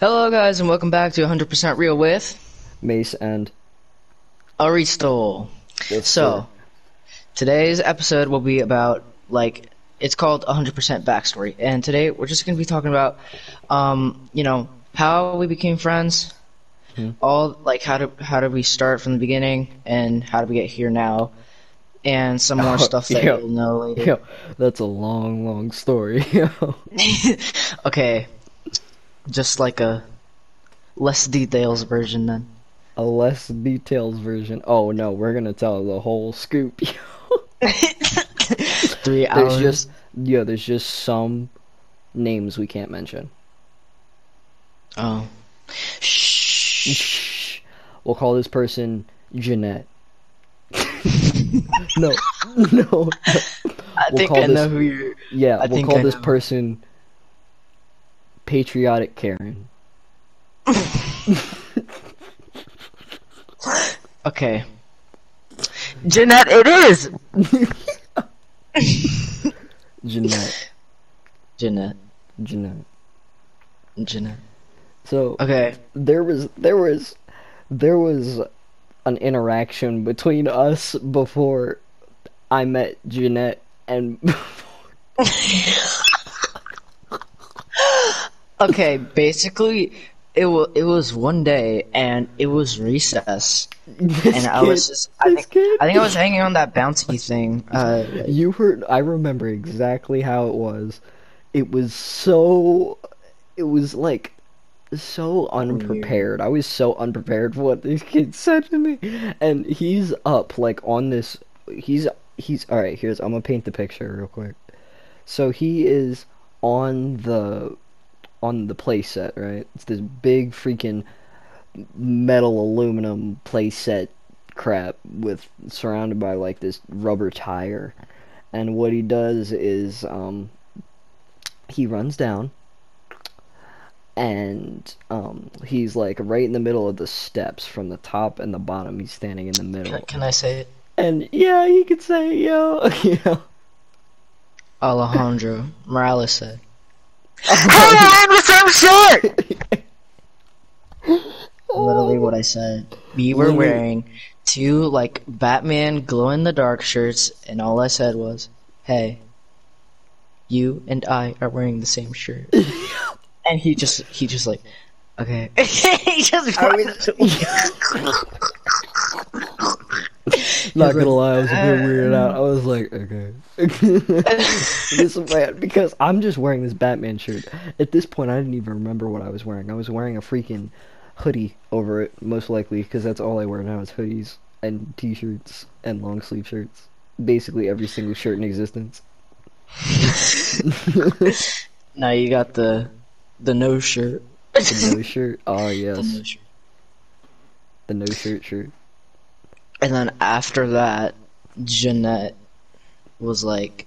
Hello, guys, and welcome back to 100% Real with Mace and Aristotle. Yes, So, today's episode will be about, like, it's called 100% Backstory. And today we're just going to be talking about, um, you know, how we became friends, Hmm. all, like, how did, how did we start from the beginning, and how did we get here now, and some more Oh, stuff that yeah. you'll know later. Yo, that's a long, long story. Yo. okay, just like a less details version then. a less details version. Oh no, we're gonna tell the whole scoop. Three there's hours. just yeah, there's just some names we can't mention. Oh. Shh. We'll call this person Jeanette. no, no. I We'll think I know who you're. Yeah, I we'll call this person Patriotic Karen. Okay. Jeanette, it is! Jeanette. Jeanette. Jeanette. Jeanette. So Okay. there was there was there was an interaction between us before I met Jeanette and Okay, basically, it was it was one day, and it was recess, and I was just, I think, I think I was hanging on that bouncy thing. Uh, You heard I remember exactly how it was. It was so it was like so unprepared. I was so unprepared for what these kids said to me. And he's up like on this he's he's alright, here's I'm gonna paint the picture real quick. So he is on the on the playset, right? It's this big freaking metal aluminum playset crap with surrounded by like this rubber tire. And what he does is um he runs down and um he's like right in the middle of the steps from the top and the bottom he's standing in the middle can, can I say it? and yeah he could say yo you know Alejandro Morales said. Hey, I am the same shirt. Literally what I said. We were wearing two like Batman glow in the dark shirts, and all I said was, "Hey, you and I are wearing the same shirt." and he just he just like, okay. he just. Not gonna lie, I was a bit weirded out. I ah. was like, okay. this is bad because I'm just wearing this Batman shirt. At this point, I didn't even remember what I was wearing. I was wearing a freaking hoodie over it, most likely, because that's all I wear now is hoodies and t-shirts and long sleeve shirts. Basically, every single shirt in existence. now you got the the no shirt. The no shirt. Oh The yes, no shirt. the no shirt shirt. And then after that, Jeanette was like,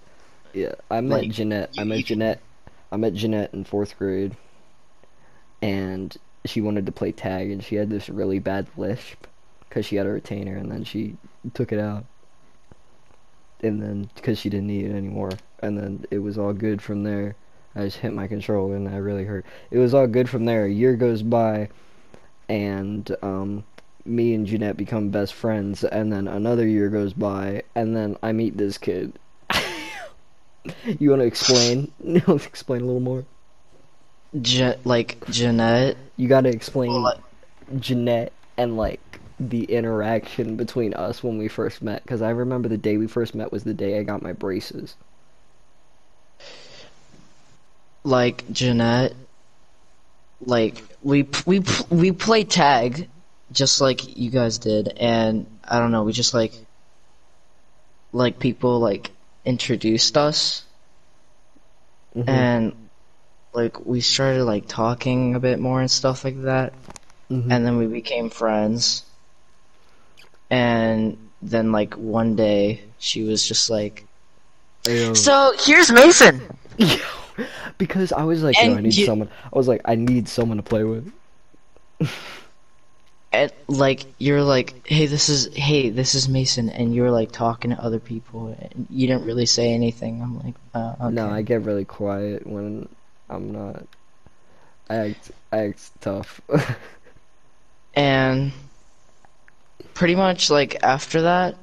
Yeah, I met Like, Jeanette. I met Jeanette. I met Jeanette in fourth grade, and she wanted to play tag, and she had this really bad lisp because she had a retainer, and then she took it out, and then because she didn't need it anymore, and then it was all good from there. I just hit my controller, and I really hurt. It was all good from there. A year goes by, and um, me and Jeanette become best friends, and then another year goes by, and then I meet this kid. you want to explain? explain a little more. Je- like Jeanette. You got to explain Well, Jeanette and like the interaction between us when we first met. Because I remember the day we first met was the day I got my braces. like Jeanette, like we we we play tag, just like you guys did, and I don't know, we just like like people like introduced us, Mhm. and like we started like talking a bit more and stuff like that, Mhm. and then we became friends, and then like one day she was just like, Ayo. so here's Mason. because I was like, yo, I need you- someone. I was like, I need someone to play with. and like you're like, hey, this is hey, this is Mason, and you're like talking to other people, and you didn't really say anything. I'm like, uh, okay. No, I get really quiet when I'm not. I act, I act tough. and pretty much like after that,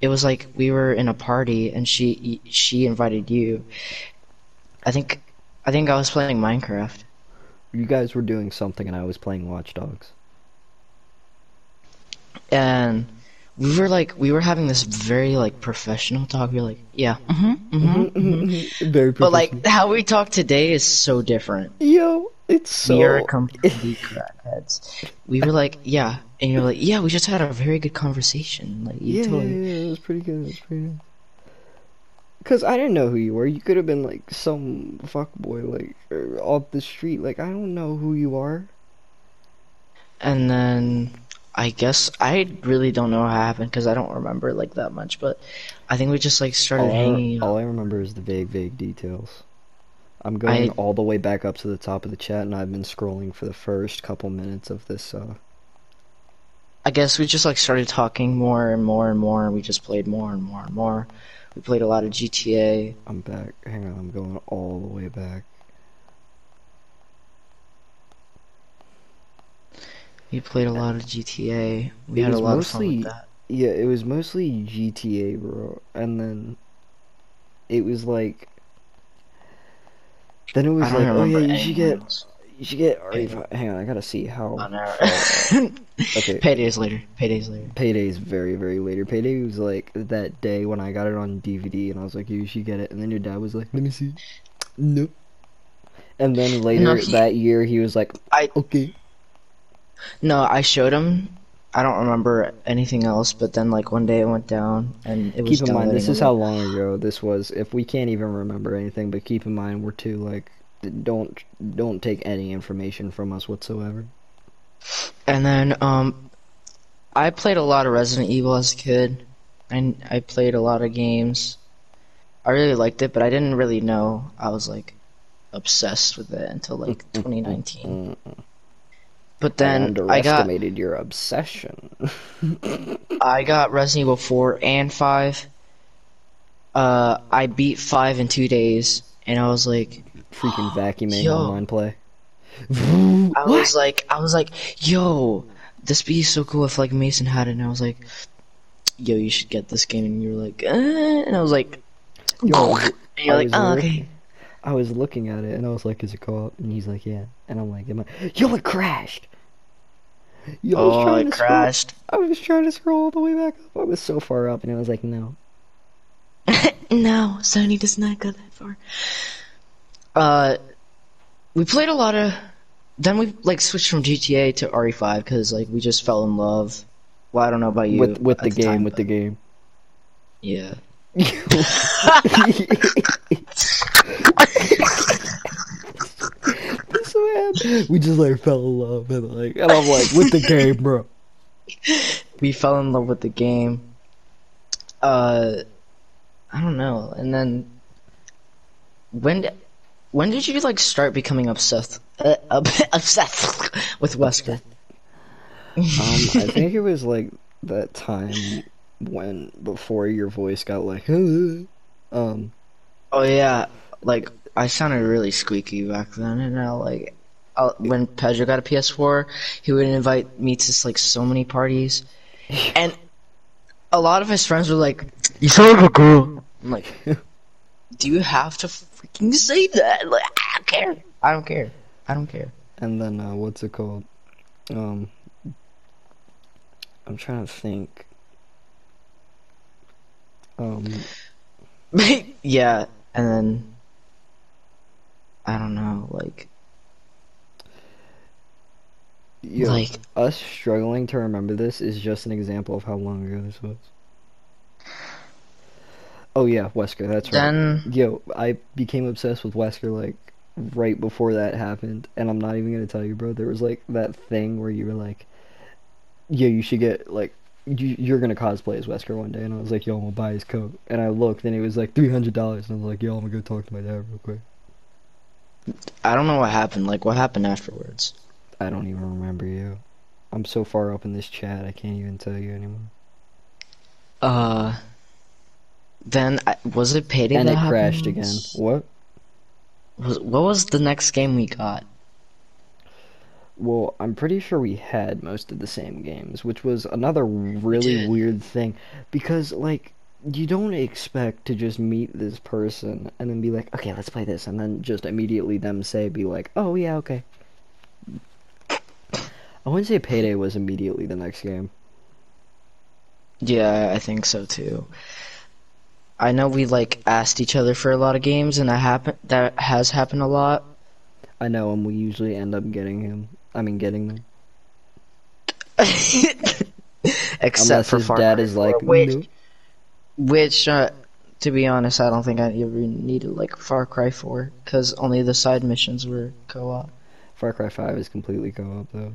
it was like we were in a party and she she invited you. I think I think I was playing Minecraft. You guys were doing something and I was playing Watch Dogs. and we were like we were having this very like professional talk. We were like, yeah, mm-hmm, mm-hmm. Very professional. but like how we talk today is so different. yo, it's so we are completely crackheads. We were like, yeah, and you're like, yeah, we just had a very good conversation. Like, you yeah, totally. yeah, yeah, it was pretty good. It was pretty good. Cause I didn't know who you were. You could have been like some fuck boy, like er, off the street. Like I don't know who you are. And then I guess I really don't know how it happened because I don't remember like that much. But I think we just like started All I, hanging. all. I remember is the vague, vague details. I'm going I- all the way back up to the top of the chat, and I've been scrolling for the first couple minutes of this. Uh, I guess we just like started talking more and more and more. And we just played more and more and more. We played a lot of GTA. I'm back. Hang on, I'm going all the way back. We played a lot of GTA. We It had a lot of fun mostly- with that. Yeah, it was mostly GTA, bro. And then it was like, then it was like, oh yeah, you should get, else. You should get. RE5. Hang on, I gotta see how. Oh, no. Okay. Paydays later. Paydays later. Payday's very, very later. Payday was like that day when I got it on DVD, and I was like, you should get it. And then your dad was like, let me see. Nope. And then later he- that year, he was like, I- okay. No, I showed him. I don't remember anything else, but then like one day it went down and it was Keep in mind, this is how long ago this was. If we can't even remember anything, but keep in mind, we're too like, don't don't take any information from us whatsoever. And then um I played a lot of Resident Evil as a kid. And I played a lot of games. I really liked it, but I didn't really know I was like obsessed with it until like 2019. Mm, But I then I got underestimated your obsession. I got Resident Evil 4 and 5. Uh I beat 5 in 2 days and I was like Freaking vacuuming Yo. online play. I was like, I was like, yo, this be so cool if like Mason had it, and I was like, yo, you should get this game, and you were like, eh, and I was like, Yo, and you're I like, oh, looking- okay. I was looking at it and I was like, "Is it co-op?" And he's like, "Yeah." And I'm like, Am I... "Yo, it crashed." Yo, I was Oh, trying it to scroll- crashed. I was trying to scroll all the way back up. I was so far up, and I was like, "No." no, Sony does not go that far. Uh, we played a lot of. Then we like switched from GTA to RE5 because like we just fell in love. Well, I don't know about you. with with at the game, time, with the game. yeah. We just like fell in love, and like, and I'm like, with the game, bro. we fell in love with the game. Uh, I don't know. And then when when did you like start becoming obsessed uh, obsessed with Wesker? Um, I think it was like that time when before your voice got like, um, Oh yeah, like I sounded really squeaky back then, and now like. Uh, when Pedro got a PS4, he would invite me to like so many parties, and a lot of his friends were like, "You sound like a girl." I'm like, "Do you have to freaking say that?" Like, I don't care. I don't care. I don't care. and then uh, what's it called? Um, I'm trying to think. Um, yeah, and then I don't know, like, yo, like us struggling to remember this is just an example of how long ago this was. Oh yeah, Wesker, that's right. Yo, I became obsessed with Wesker like right before that happened, and I'm not even gonna tell you, bro. There was like that thing where you were like, "Yeah, you should get like you, you're gonna cosplay as Wesker one day," and I was like, "Yo, I'm gonna buy his coat," and I looked, and it was like three hundred dollars, and I was like, "Yo, I'm gonna go talk to my dad real quick." I don't know what happened. Like, what happened afterwards? I don't even remember you. I'm so far up in this chat, I can't even tell you anymore. Uh, then I, was it payday and that it crashed again. What? was- what was the next game we got? Well, I'm pretty sure we had most of the same games, which was another really weird thing because like you don't expect to just meet this person and then be like, "Okay, let's play this." And then just immediately them say be like, "Oh, yeah, okay." I wouldn't say Payday was immediately the next game. Yeah, I think so too. I know we like asked each other for a lot of games, and that happen that has happened a lot. I know, and we usually end up getting him. I mean, getting them. Except Unless for his Far dad Cry is like, which, "No." which uh, to be honest, I don't think I ever needed like Far Cry 4 because only the side missions were co-op. Far Cry 5 is completely co-op though.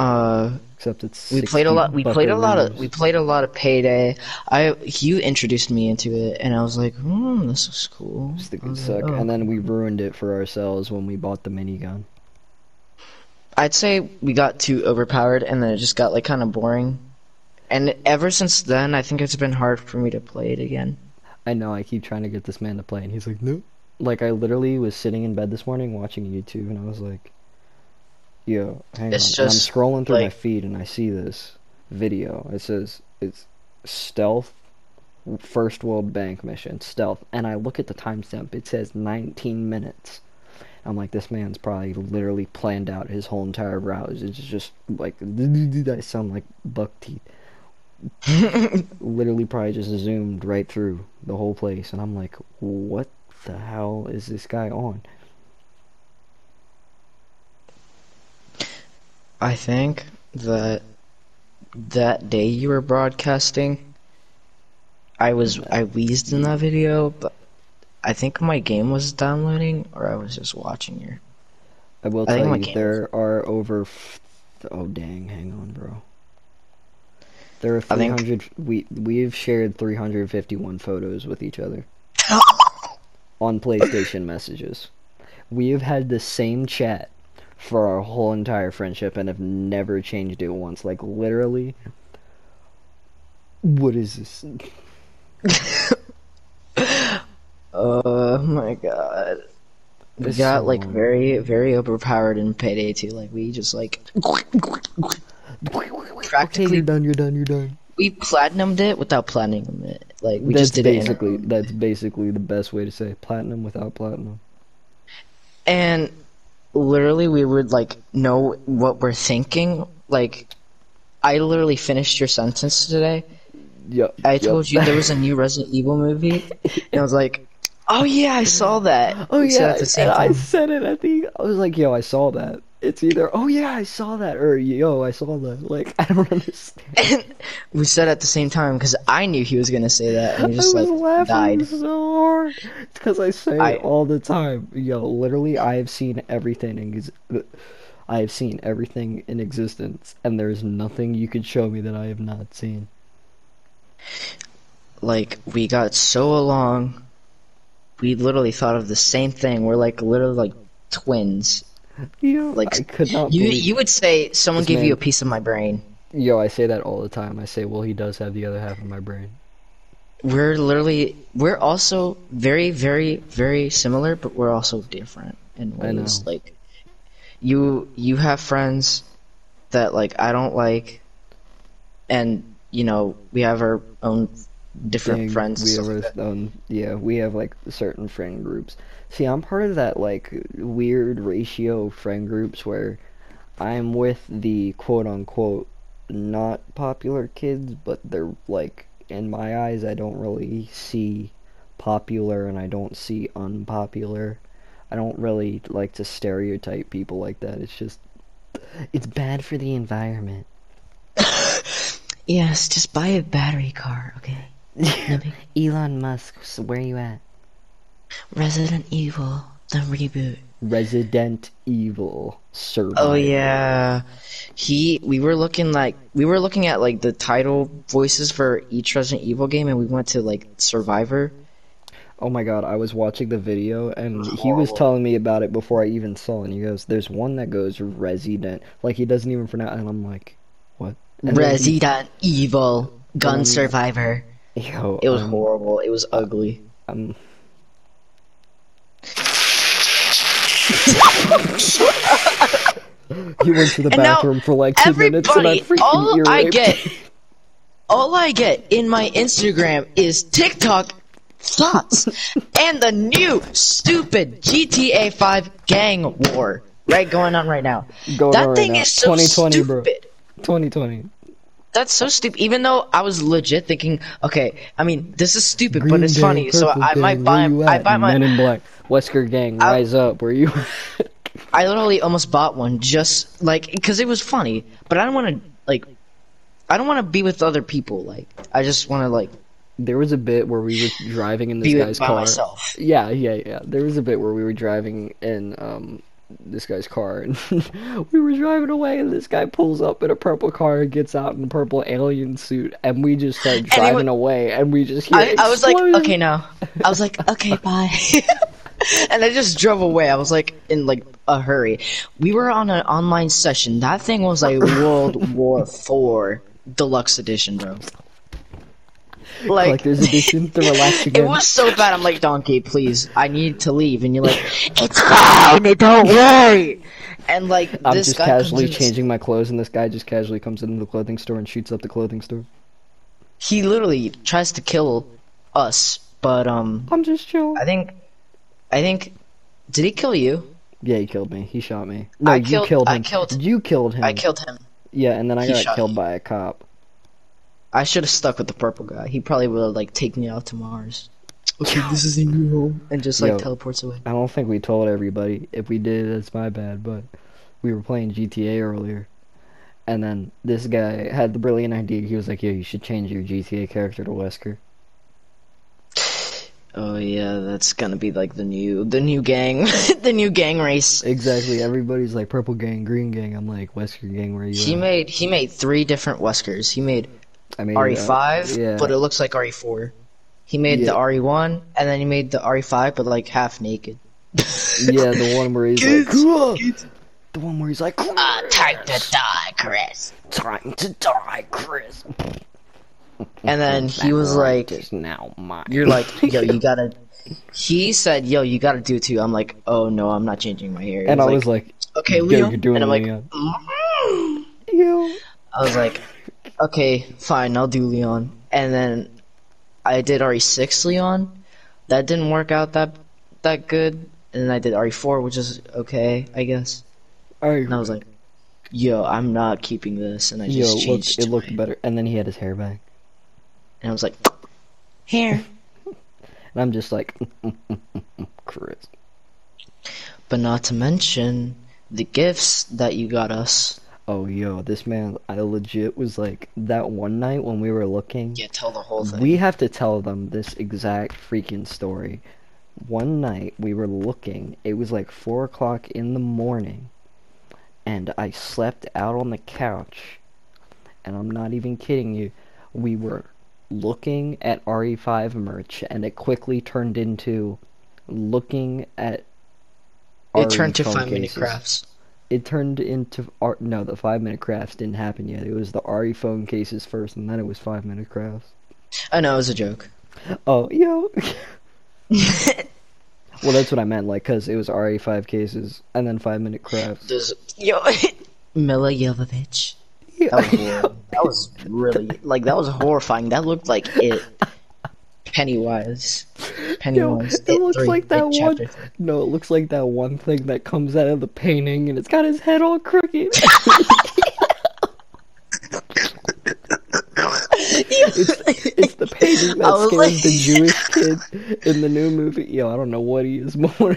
Uh, Except it's we played a lot. We played a lot of. We played a lot of Payday. I you introduced me into it, and I was like, hmm, this is cool. It's the I good was like, oh. And then we ruined it for ourselves when we bought the minigun. I'd say we got too overpowered, and then it just got like kind of boring. And ever since then, I think it's been hard for me to play it again. I know, I keep trying to get this man to play, and he's like, no. Like, I literally was sitting in bed this morning watching YouTube, and I was like, yo, hang It's on. just, I'm scrolling through my feed, and I see this video. It says, it's stealth, first world bank mission, stealth. And I look at the timestamp, it says 19 minutes. I'm like, this man's probably literally planned out his whole entire browse. It's just like, I sound like buck teeth literally probably just zoomed right through the whole place and I'm like, what the hell is this guy on? I think that that day you were broadcasting, I was I wheezed in that video, but I think my game was downloading, or I was just watching your. I will I tell you, there are over. F- oh dang, hang on, bro. There are I think- 300. We we've shared 351 photos with each other on PlayStation messages. We have had the same chat for our whole entire friendship and have never changed it once. Like literally. What is this? Oh my god. We It's got so like very, very overpowered in Payday 2. Like we just like Okay, practically you're done. You're done. You're done. we platinumed it without platinum it. Like we that's just did it. basically that's basically the best way to say platinum without platinum. and literally we would like know what we're thinking. Like I literally finished your sentence today. Yep. I yep. told you there was a new Resident Evil movie, and I was like, "Oh yeah, I saw that." Oh yeah, at the same and I said it at the. I was like, "Yo, I saw that." It's either, "Oh yeah, I saw that," or "Yo, I saw that." Like, I don't understand. We said at the same time because I knew he was gonna say that, and we just I was like laughing died. so hard because I say I- it all the time. Yo, literally, I have seen everything. In, I have seen everything in existence, and there is nothing you could show me that I have not seen. Like we got so along, we literally thought of the same thing. We're like literally like twins. Yo, Like, I could not You you would say someone gave you a piece of my brain. Yo, I say that all the time. I say, well, he does have the other half of my brain. We're literally we're also very very very similar, but we're also different in ways. Like you you have friends that like I don't like, and you know we have our own different thing. friends. We have our own, yeah, we have like certain friend groups. See, I'm part of that like weird ratio of friend groups where I'm with the quote unquote not popular kids, but they're like in my eyes, I don't really see popular and I don't see unpopular. I don't really like to stereotype people like that. It's just it's bad for the environment. Yes, just buy a battery car, okay? Elon Musk, so where are you at? Resident Evil, the reboot. Resident Evil Survivor. Oh yeah, he. We were looking like we were looking at like the title voices for each Resident Evil game, and we went to like Survivor. Oh my god, I was watching the video and he was telling me about it before I even saw it. And he goes, "There's one that goes Resident, like he doesn't even pronounce." And I'm like, "What?" And then he- Resident Evil Gun Um, Survivor. Yo, It was um, horrible. It was ugly. um, You went to the And bathroom for like two minutes and I freaking all ear I get, all I get in my Instagram is TikTok thoughts and the new stupid GTA 5 gang war right going on right now. Going that right thing now. is so 2020, bro. stupid. 2020. That's so stupid. Even though I was legit thinking, okay, I mean, this is stupid, but it's Day, funny, so I might buy. I buy my. Men in Black. Wesker Gang, I- rise up. Where you? I literally almost bought one just like because it was funny, but I don't want to like. I don't want to be with other people. Like, I just want to like there was a bit where we were driving in this guy's by car. myself. Yeah, yeah, yeah. There was a bit where we were driving in um this guy's car and we were driving away and this guy pulls up in a purple car and gets out in a purple alien suit and we just start driving wa- away and we just I, I was like, okay, no I was like, okay, bye. and I just drove away. I was like in like a hurry. We were on an online session. That thing was like World War Four Deluxe Edition, bro. Like Collector's edition, the relax again. it was so bad. I'm like, Donkey, please, I need to leave. And you're like, it's fine, don't worry. And like I'm just casually changing my clothes and this guy just casually comes into the clothing store and shoots up the clothing store. He literally tries to kill us, but um, I'm just chilling. I think, I think, did he kill you? Yeah, he killed me. He shot me. No, I you killed- killed him. I killed- You killed him. I killed him. Yeah, and then I He got killed me. by a cop. I should have stuck with the purple guy. He probably would have like taken me out to Mars. Okay, this is a new home, and just like Yo. teleports away. I don't think we told everybody. If we did, it's my bad. But we were playing GTA earlier, and then this guy had the brilliant idea. He was like, "Yeah, you should change your GTA character to Wesker." Oh yeah, that's gonna be like the new, the new gang, the new gang race. Exactly. Everybody's like purple gang, green gang. I'm like Wesker gang. Where you? He at?" made he made three different Weskers. He made I mean, RE5, uh, yeah. but it looks like RE4. He made the RE1, and then he made the RE5, but like half naked. yeah, the one where he's like, "Huh." the one where he's like, Ah, time to die, Chris. time to die, Chris. And then he was like, is now mine. "You're like, yo, you gotta." He said, "Yo, you gotta do it too." I'm like, "Oh no, I'm not changing my hair." He and I was like, "Okay, yo, Leo," you're doing and I'm like, Leon. "Mm." Yo. I was like, okay, fine, I'll do Leon. And then I did RE6 Leon. That didn't work out that that good. And then I did RE4, which is okay, I guess. And I was like, yo, I'm not keeping this. And I Yo, just it looked, changed it to looked better. And then he had his hair back. And I was like, here. And I'm just like, Chris. But not to mention the gifts that you got us. Oh, yo, this man, I legit was like, that one night when we were looking, Yeah, tell the whole thing. we have to tell them this exact freaking story. One night we were looking, it was like 4 o'clock in the morning, and I slept out on the couch, and I'm not even kidding you. We were looking at RE5 merch, and it quickly turned into looking at. it turned to five minute crafts. It turned into art. No, the five minute crafts didn't happen yet. It was the RE phone cases first, and then it was five minute crafts. Oh, I know, it was a joke. Oh, yo. well, that's what I meant. Like, cause it was RE5 cases, and then five minute crafts. There's, yo, Milla Jovovich. That was. That was really like that was horrifying. That looked like it. Pennywise. Yo, Pennywise. it looks three, like that It one. three. No, it looks like that one thing that comes out of the painting, and it's got his head all crooked. it's, it's the painting that scares like- the Jewish kid in the new movie. Yo, I don't know what he is more.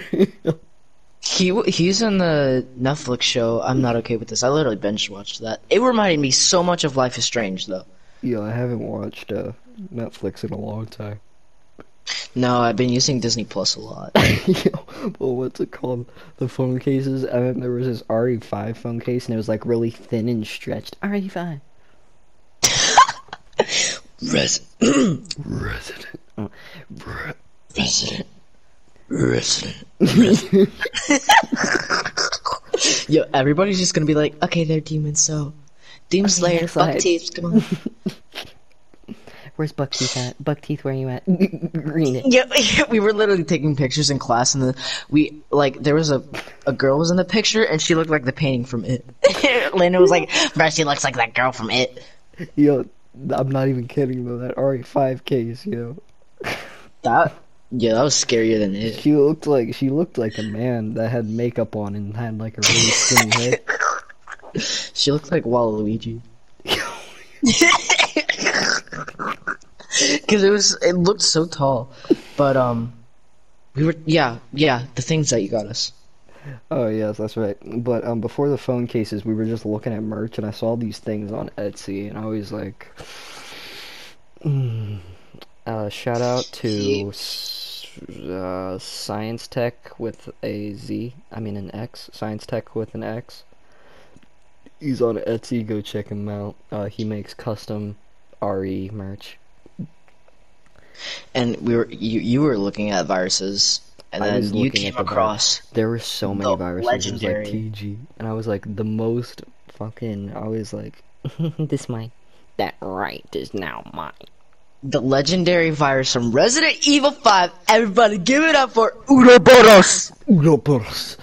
He he's in the Netflix show. I'm not okay with this. I literally binge watched that. It reminded me so much of Life is Strange, though. Yeah, I haven't watched uh, Netflix in a long time. No, I've been using Disney Plus a lot. Yo, well, what's it called? The phone cases, and then there was this RE5 phone case, and it was like really thin and stretched. RE5. Res- Resident. Uh, re- Resident. Resident. Yo, everybody's just gonna be like, okay, they're demons, so. Demon Slayer, next fuck teeth, come on. Where's Buckteeth at? Buckteeth, where are you at? Green it. Yeah, we were literally taking pictures in class, and then we like there was a a girl was in the picture and she looked like the painting from it. Landon was like, bro, she looks like that girl from it. Yo, I'm not even kidding though. That RE5 case, know That yeah, that was scarier than it. She looked like she looked like a man that had makeup on and had like a really skinny head. She looked like Waluigi. Because it was, it looked so tall, but um, we were yeah yeah the things that you got us. Oh yes, that's right. But um, before the phone cases, we were just looking at merch, and I saw these things on Etsy, and I was like, mm. uh, shout out to uh, Science Tech with a Z. I mean an X. Science Tech with an X. He's on Etsy. Go check him out. Uh, he makes custom RE merch. And we were you you were looking at viruses, and I then was you came the across. There were so many The viruses. It was legendary- like TG, and I was like the most fucking. I was like, this mine. That right is now mine. The legendary virus from Resident Evil 5. Everybody give it up for Uroboros! Ouroboros.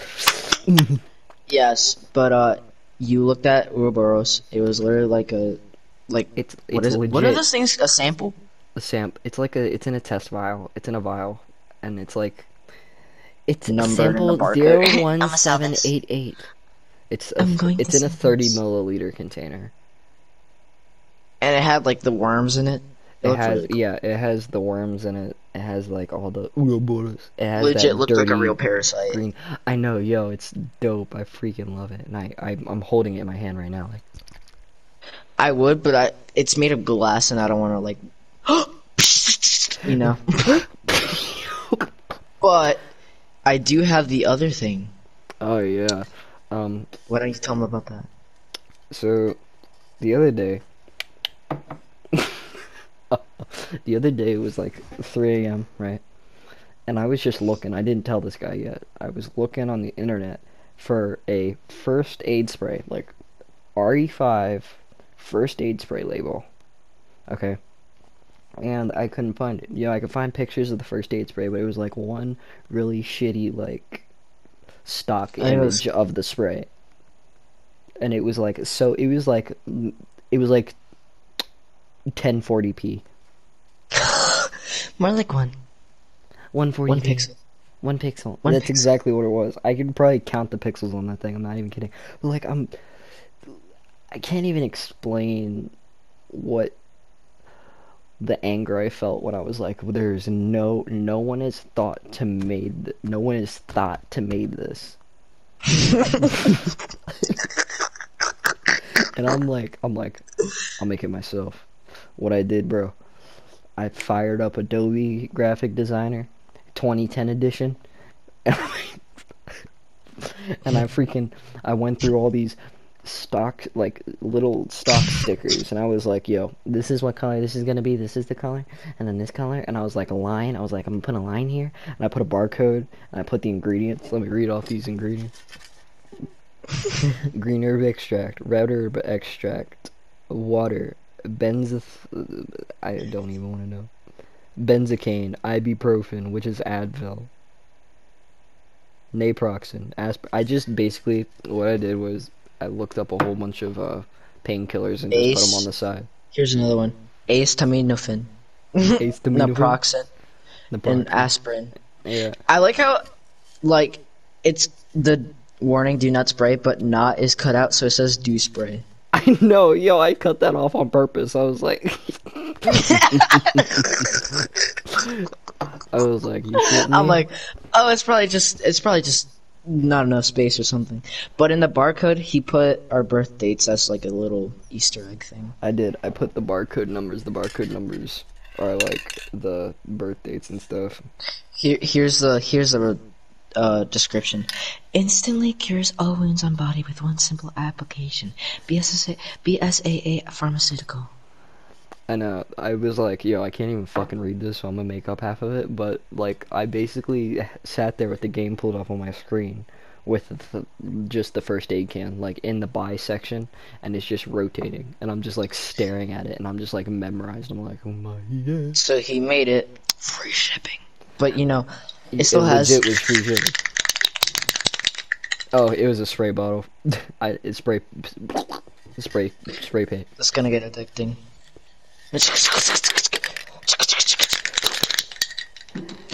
Yes, but uh, you looked at Uroboros. It was literally like a, like, It's what it's is legit. What are those things? A sample? A samp. It's like a. It's in a test vial. It's in a vial, and it's like. It's Numbered in sample barcode. zero one I'ma sell seven this. eight eight. It's a, I'm going it's in a thirty this. milliliter container. And it had like the worms in it. It has really cool. yeah, it has the worms in it. It has like all the Uroboros. It has Legit looked like a real parasite. green. I know, yo, it's dope. I freaking love it, and I, I I'm holding it in my hand right now. Like, I would, but I it's made of glass, and I don't want to like, you know. but I do have the other thing. oh yeah, um, Why don't you tell them about that? so the other day, the other day was like 3 a.m. right, and I was just looking. I didn't tell this guy yet. I was looking on the internet for a first aid spray, like RE5 first aid spray label. Okay. And I couldn't find it. Yeah, I could find pictures of the first aid spray, but it was like one really shitty like stock I know it's- image of the spray. And it was like so it was like it was like 1040p. More like one. 140p. One pixel. One pixel. One That's pixel. exactly what it was. I could probably count the pixels on that thing. I'm not even kidding. But like I'm I can't even explain what the anger I felt when I was like there's no no one has thought to made th- no one has thought to made this. and I'm like I'm like I'll make it myself. What I did, bro. I fired up Adobe Graphic Designer 2010 edition. and I freaking I went through all these stock like little stock stickers and I was like, yo, this is what color this is gonna be, this is the color, and then this color, and I was like a line, I was like, I'm gonna put a line here, and I put a barcode, and I put the ingredients. Let me read off these ingredients. Green herb extract, red herb extract, water, benzoth I don't even wanna know. Benzocaine, ibuprofen, which is Advil. Naproxen, asp- I just basically what I did was I looked up a whole bunch of uh, painkillers and just put them on the side. Here's another one. Acetaminophen. Acetaminophen? Naproxen. And aspirin. yeah, I like how, like, it's the warning do not spray, but not is cut out, so it says do spray. I know, yo, I cut that off on purpose. I was like, I was like, you I'm like, oh, it's probably just, it's probably just not enough space or something. But in the barcode, he put our birth dates as like a little Easter egg thing. I did. I put the barcode numbers. The barcode numbers are like the birth dates and stuff. Here, here's the here's the uh, description. Instantly cures all wounds on body with one simple application. BSSA, BSAA pharmaceutical. And uh, I was like, yo, I can't even fucking read this, so I'm gonna make up half of it. But like, I basically sat there with the game pulled up on my screen, with the, just the first aid can, like in the buy section, and it's just rotating, and I'm just like staring at it, and I'm just like memorized. I'm like, oh my god. So he made it free shipping. But you know, it still has legit was free shipping. Oh, it was a spray bottle. I it spray spray spray paint. It's gonna get addicting.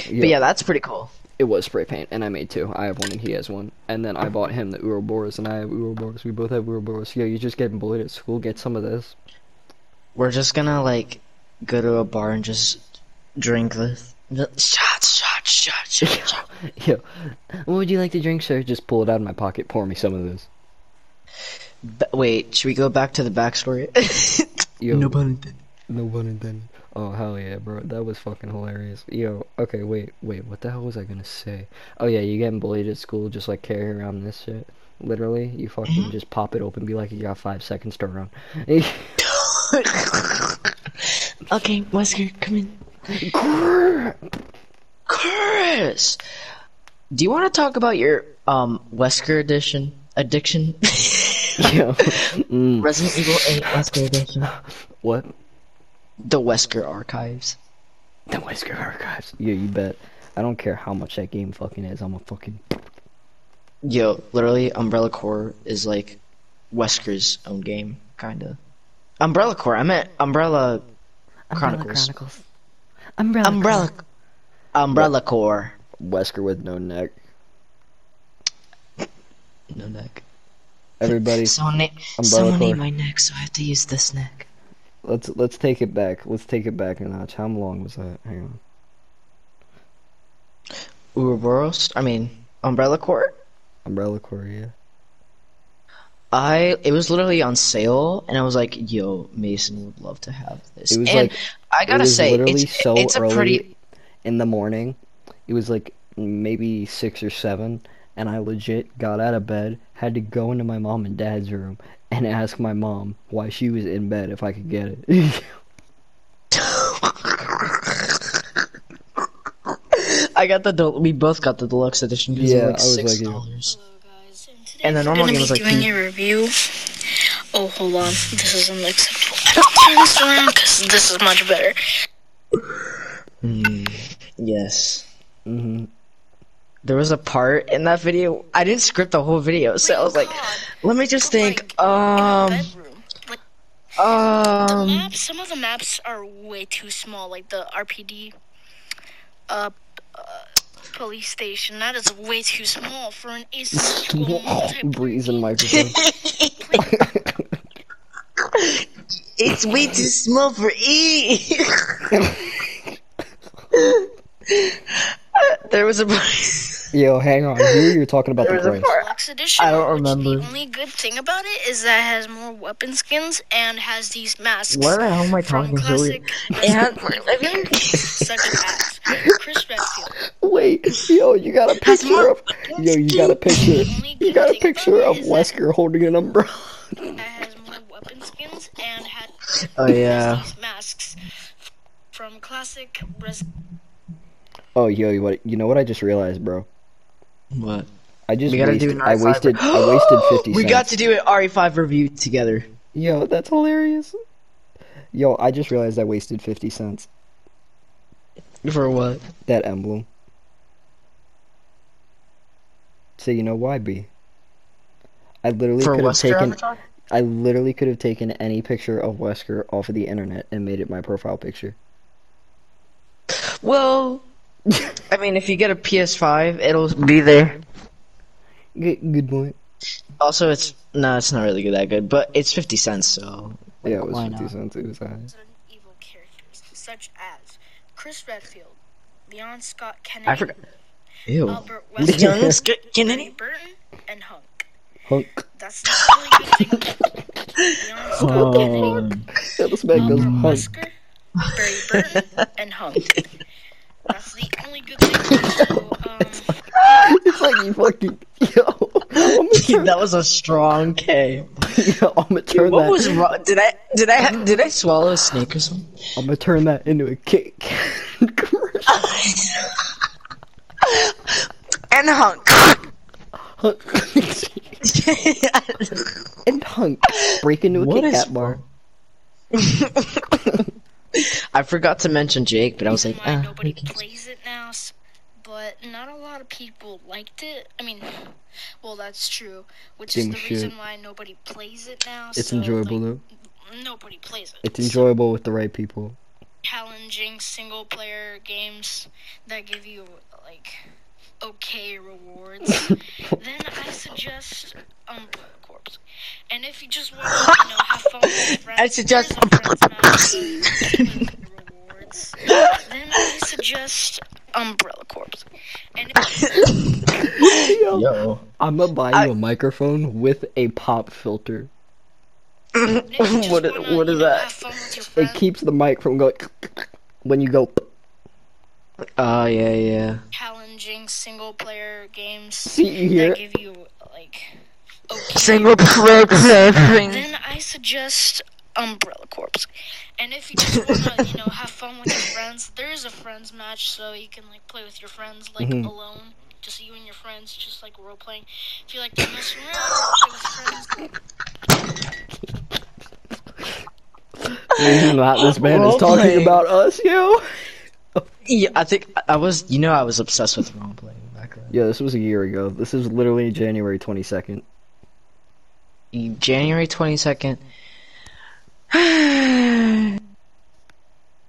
But yeah, that's pretty cool. It was spray paint, and I made two. I have one, and he has one. And then I bought him the Uroboros, and I have Uroboros. We both have Uroboros. Yo, you just getting bullied at school. Get some of this. We're just gonna like go to a bar and just drink this. Shots, shots, shots, shots. shots. Yo, what would you like to drink, sir? Just pull it out of my pocket. Pour me some of this. Ba- wait, should we go back to the backstory? Yo, no pun intended. No pun intended. Oh hell yeah, bro, that was fucking hilarious. Yo, okay, wait, wait, what the hell was I gonna say? Oh yeah, you getting bullied at school, just like carry around this shit. Literally, you fucking just pop it open, be like, you got five seconds to run. okay, Wesker, come in. Chris, do you want to talk about your um Wesker edition addiction? yeah. mm, Resident Evil 8 Wesker edition. what? The Wesker archives. The Wesker Archives. Yeah, you bet. I don't care how much that game fucking is. I'm a fucking. Yo, literally, Umbrella Corps is like Wesker's own game, kinda. Umbrella Corps. I meant Umbrella Chronicles. Umbrella. Umbrella. Umbrella Corps. Wesker with no neck. No neck. Everybody, Someone, na- Umbrella someone named Corps. my neck, so I have to use this neck. let's let's take it back. Let's take it back a notch. How long was that? Hang on. Uroboros. I mean, Umbrella Corps. Umbrella Corps, yeah. I it was literally on sale, and I was like, "Yo, Mason would love to have this." It was and like- I gotta was say, literally it's so it's a early pretty. in the morning. It was like maybe six or seven, and I legit got out of bed, had to go into my mom and dad's room and ask my mom why she was in bed if I could get it. I got the we both got the deluxe edition. 'cause it Yeah, like I was six like dollars. Guys, and today And the we're normal gonna game be like doing a review. Oh, hold on, this is unacceptable. I don't turn this around because this is much better. Hmm. Yes. hmm There was a part in that video. I didn't script the whole video, so I was like, let me just think. Um. bedroom. Like the Um. maps, some of the maps are way too small. Like the RPD, uh police station. That is way too small for an asexual multiplayer Breeze and game. microphone. It's way too small for E. there was a. Yo, hang on. Here you're talking about the was price. Deluxe edition. I don't remember. The only good thing about it is that it has more weapon skins and has these masks. What the hell am I from talking to? classic And Resident Evil such as Chris Redfield. Wait, yo, you got a picture of yo, you got a picture. You got a picture of Wesker holding an umbrella. That has more weapon skins and oh, has Oh yeah. these masks from classic Res. Oh, yo, you what? You know what I just realized, bro? What? I just We gotta do an I RE5 wasted I wasted fifty We cents. got to do an RE5 review together. Yo, that's hilarious. Yo, I just realized I wasted fifty cents. For what? That emblem. So you know why, B? I literally For could have Wesker taken. Avatar? I literally could have taken any picture of Wesker off of the internet and made it my profile picture. Well, I mean, if you get a PS5, it'll be there. Good, good point. Also, it's no, it's not really good that good, but it's fifty cents, so like, Yeah, it was why fifty not? cents. It was high. Evil characters such as Chris Redfield, Leon Scott Kennedy, I forgot. Ew. Albert Young Wesker, Sk- Barry Kennedy. Burton, and Hunk. Hunk. That's the only good thing. Leon Scott Kennedy, Um, Yeah, this man goes Albert hunk. Wesker, Barry Burton, and Hunk. That's the only good thing. So, um, It's like you fucking yo. I'm gonna turn, that was a strong K. yo, I'm gonna turn What that. was wrong? Did I did I did I swallow a snake or something? I'm gonna turn that into a cake commercial. and hunk. Hunk. and hunk. Break into a What Kit is Kat bar. I forgot to mention Jake, but I was like, reason ah, nobody can- plays it now, but but not a lot of people liked it. I mean, well, that's true, which Game is the shit. reason why nobody plays it now. It's so, enjoyable like, though. Nobody plays it. It's So, enjoyable with the right people. challenging single player games that give you like okay rewards, then I suggest Umbrella Corps. And if you just want to, you know, have fun with friends, I suggest there's a friends match rewards. Then I suggest Umbrella Corps. And if, Yo. I'm gonna buy you a microphone with a pop filter. if What is- wanna, what you is know, that? Have fun with your It keeps the mic from going when you go. Oh yeah, yeah. challenging single player games See you here. that give you like okay Single player thing. Then I suggest Umbrella Corps. And if you just wanna, you know, have fun with your friends, there is a friends match, so you can like play with your friends like Mhm. alone, just you and your friends, just like role playing. If you like to mess around play with friends, Reason that this man is talking Role-playing. about us, yo. Yeah, I think I was. You know, I was obsessed with role playing back then. Yeah, this was a year ago. This is literally January 22nd. January twenty second. hey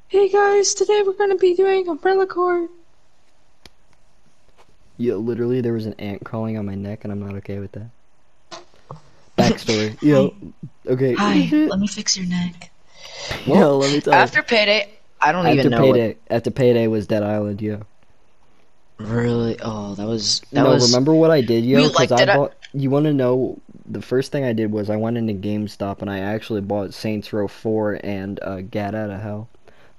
guys, today we're gonna be doing Umbrella Corps. Yo, literally, there was an ant crawling on my neck, and I'm not okay with that. Backstory. Yo, okay. Hi, let me fix your neck. Yo, let me tell you. After payday, I don't After even know. What, payday, after payday was Dead Island, yeah. really? Oh, that was that no, was. remember what I did, yo? Because liked I it at- bought. You want to know? The first thing I did was I went into GameStop and I actually bought Saints Row 4 and uh, Gat Out of Hell.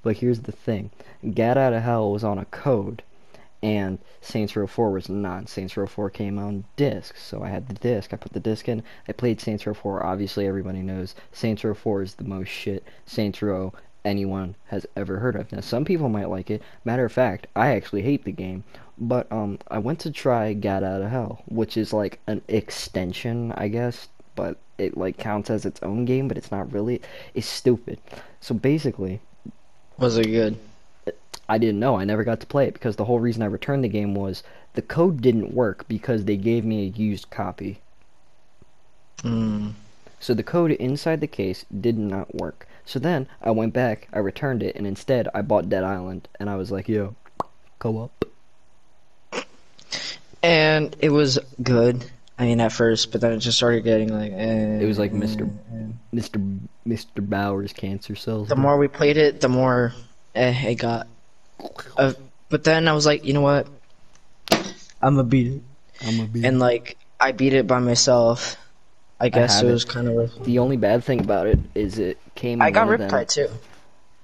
But here's the thing: Gat Out of Hell was on a code, and Saints Row 4 was not. Saints Row 4 came on disc, so I had the disc. I put the disc in. I played Saints Row 4. Obviously, everybody knows Saints Row 4 is the most shit Saints Row anyone has ever heard of. Now, some people might like it. Matter of fact, I actually hate the game. But um, I went to try Gat Out of Hell, which is like an extension, I guess. But it like counts as its own game, but it's not really. It's stupid. So basically, Was it good? I didn't know. I never got to play it because the whole reason I returned the game was the code didn't work because they gave me a used copy. Mm. So the code inside the case did not work. So then I went back, I returned it, and instead I bought Dead Island, and I was like, yo, go up. And it was good. I mean, at first, but then it just started getting like. Eh, It was like Mr. eh. Mr. Mr. Bowers cancer cells. The more we played it, the more eh, it got. Uh, but then I was like, you know what? I'm gonna beat it. I'm gonna be. And like, I beat it by myself. I guess it it. was kind of. the only bad thing about it is it came. I got one of them- Riptide too.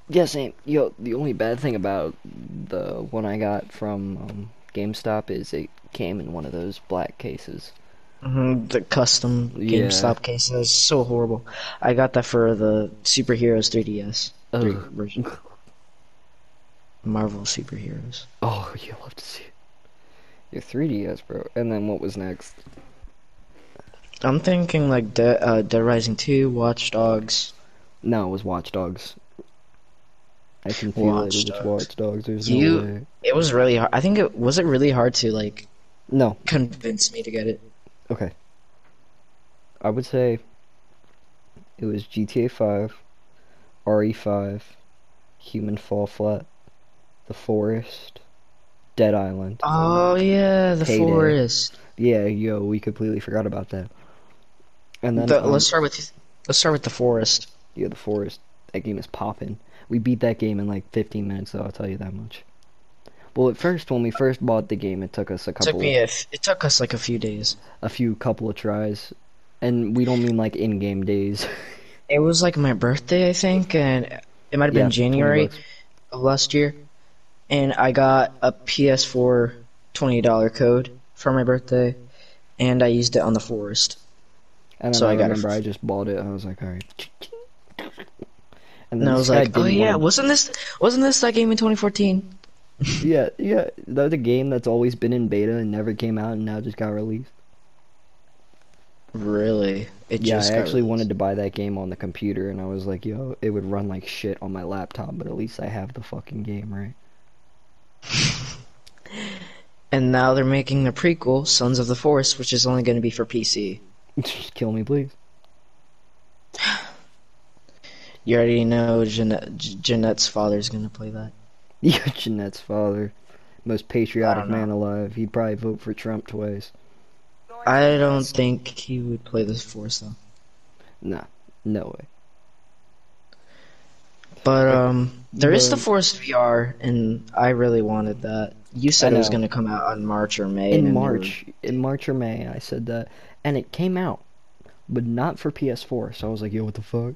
Yeah, same. Yo, the only bad thing about the one I got from um, GameStop is it came in one of those black cases. hmm The custom Yeah. GameStop case is so horrible. I got that for the Superheroes 3DS three Ugh. version. Marvel Superheroes. Oh, you love to see it. Your 3DS, bro. And then what was next? I'm thinking like De- uh, Dead Rising 2, Watch Dogs. No, it was Watch Dogs. I can feel Watch it. It was Watch Dogs. There's You- no way. It was really hard. I think it was it really hard to like No. convince me to get it. Okay. I would say it was GTA 5, RE5, Human Fall Flat, The Forest, Dead Island. Oh yeah, the Payday. forest. Yeah, yo, we completely forgot about that. And then The- um, let's start with let's start with the forest. yeah, The Forest. That game is popping. We beat that game in like 15 minutes, though. I'll tell you that much. Well, at first, when we first bought the game, it took us a couple. It took me a f- it took us like a few days. a few couple of tries, and we don't mean like in-game days. It was like my birthday, I think, and it might have been 20 January of last year. And I got a PS4 twenty dollar code for my birthday, and I used it on the forest. And So I, I got remember I just bought it. I was like, all right. And And I was like, oh yeah, wasn't this wasn't this that game in 2014? Yeah, yeah. That's a game that's always been in beta and never came out, and now just got released. Really? It yeah, just I actually released. wanted to buy that game on the computer, and I was like, yo, it would run like shit on my laptop, but at least I have the fucking game, right? And now they're making the prequel, Sons of the Forest, which is only going to be for PC. Just kill me, please. You already know Jeanette, Jeanette's father's going to play that. You're Jeanette's father. Most patriotic I don't know. man alive. He'd probably vote for Trump twice. I don't think he would play this Forest though. Nah, no way. But um, there is the Forest VR, and I really wanted that. You said it was going to come out on March or May. In you March, in March or May, I said that, and it came out, but not for PS4. So I was like, yo, what the fuck?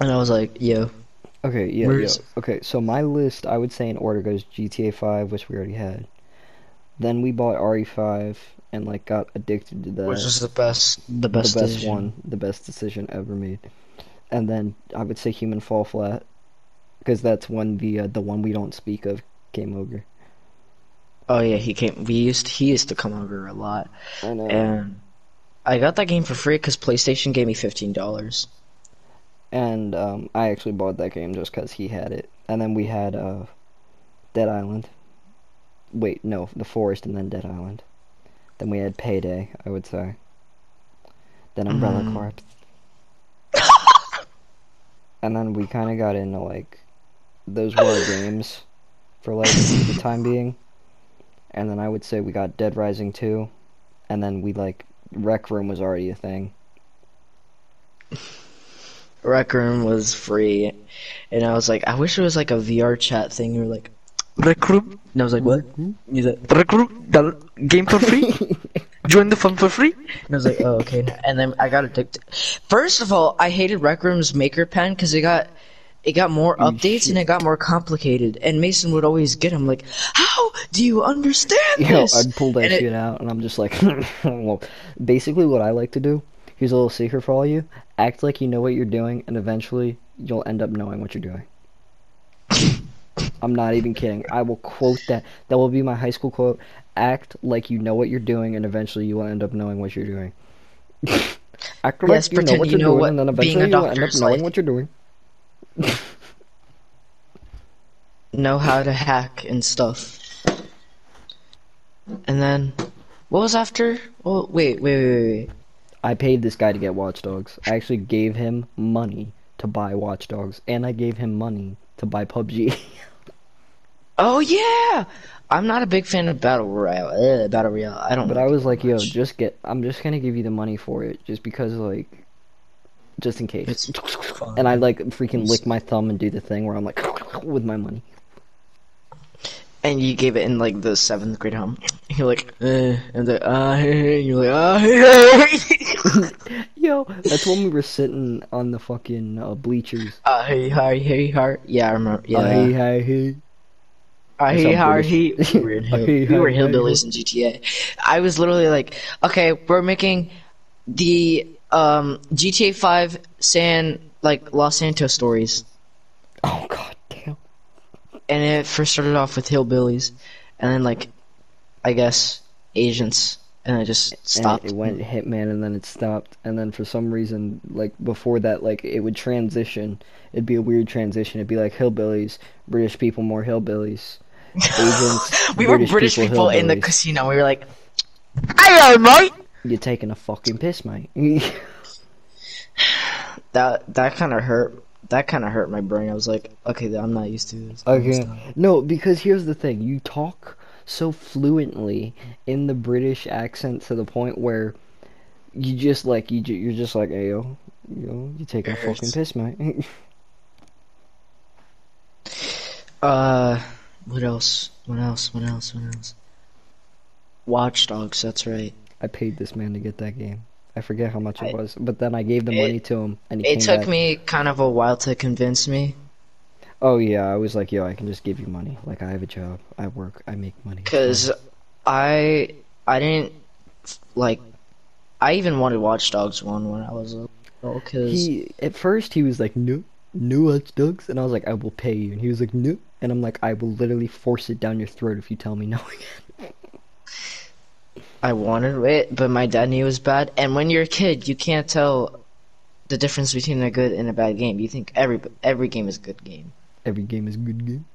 and I was like, "Yo, Okay, yeah, Where's- yeah. Okay, so my list, I would say in order goes GTA 5, which we already had. Then we bought RE5 and like got addicted to that. which is the best, the the best, best decision. one, the best decision ever made. And then I would say Human Fall Flat, because that's when the uh, the one we don't speak of came over. Oh yeah, he came. We used he used to come over a lot, I know. and I got that game for free because PlayStation gave me fifteen dollars. And um, I actually bought that game just because he had it. And then we had uh, Dead Island. Wait, no, The Forest and then Dead Island. Then we had Payday, I would say. Then Umbrella Mm. Corp. and then we kind of got into like those war games for like the time being. And then I would say we got Dead Rising 2. And then we like Rec Room was already a thing. Rec Room was free, and I was like, I wish it was like a VR chat thing. You were like, Rec Room, and I was like, what? He's like, Rec Room, the game for free. Join the fun for free. And I was like, oh okay. And then I got addicted. First of all, I hated Rec Room's Maker Pen because it got. It got more You updates shit. and it got more complicated. And Mason would always get him like, "How do you understand Yo, this?" I'd pull that And it- shit out, and I'm just like, well, basically what I like to do. Here's a little secret for all you: act like you know what you're doing, and eventually you'll end up knowing what you're doing. I'm not even kidding. I will quote that. That will be my high school quote. Act like you know what you're doing, and eventually you will end up knowing what you're doing. Act like Yes, you know what you you're know doing, what and then eventually you'll end up knowing like. what you're doing. know how to hack and stuff. And then, what was after? Oh, wait, wait, wait, wait. I paid this guy to get Watch Dogs. I actually gave him money to buy Watch Dogs, and I gave him money to buy PUBG. Oh yeah, I'm not a big fan of battle royale. Ugh, battle royale. I don't. But like I was like, yo, much. just get. I'm just gonna give you the money for it, just because, like, just in case. It's and I like freaking lick my thumb and do the thing where I'm like with my money. And you gave it in like the seventh grade home. You're like, eh, and the ah, hey, hey. you're like, ah, hey, hey. Yo, that's when we were sitting on the fucking uh, bleachers. ah, hey, hi, hey, hi. Yeah, I remember. Yeah. Uh, hey, hey, hey. Ah, hey, hi, British- he. We were, hill- Hey, we were hi, hi, hillbillies in GTA. I was literally like, okay, we're making the um, GTA 5 San like Los Santos stories, Oh god damn. and it first started off with hillbillies, and then like, I guess agents, and I just stopped. And it went Hitman and then it stopped. And then for some reason, like before that, like it would transition. It'd be a weird transition. It'd be like hillbillies, British people, more hillbillies. Agents, we were British people, people in the casino. We were like, "Hello, mate." You're taking a fucking piss, mate. That that kind of hurt. That kind of hurt my brain. I was like, okay, I'm not used to this. Okay. No, because here's the thing: you talk so fluently in the British accent to the point where you just like you you're just like, hey yo, yo, you taking a fucking piss, mate. Uh, what else? What else? What else? What else? Watch Dogs. That's right. I paid this man to get that game. I forget how much it I- was, but then I gave the It- money to him, and he It took back. me kind of a while to convince me Oh yeah, I was like, yo, I can just give you money. Like I have a job, I work, I make money. because I I didn't like. I even wanted Watch Dogs one when I was a little because he at first he was like, no, no Watch Dogs, and I was like, I will pay you, and he was like, no, and I'm like, I will literally force it down your throat if you tell me no again. I wanted it, but my dad knew it was bad. And when you're a kid, you can't tell the difference between a good and a bad game. You think every every game is a good game. Every game is a good game.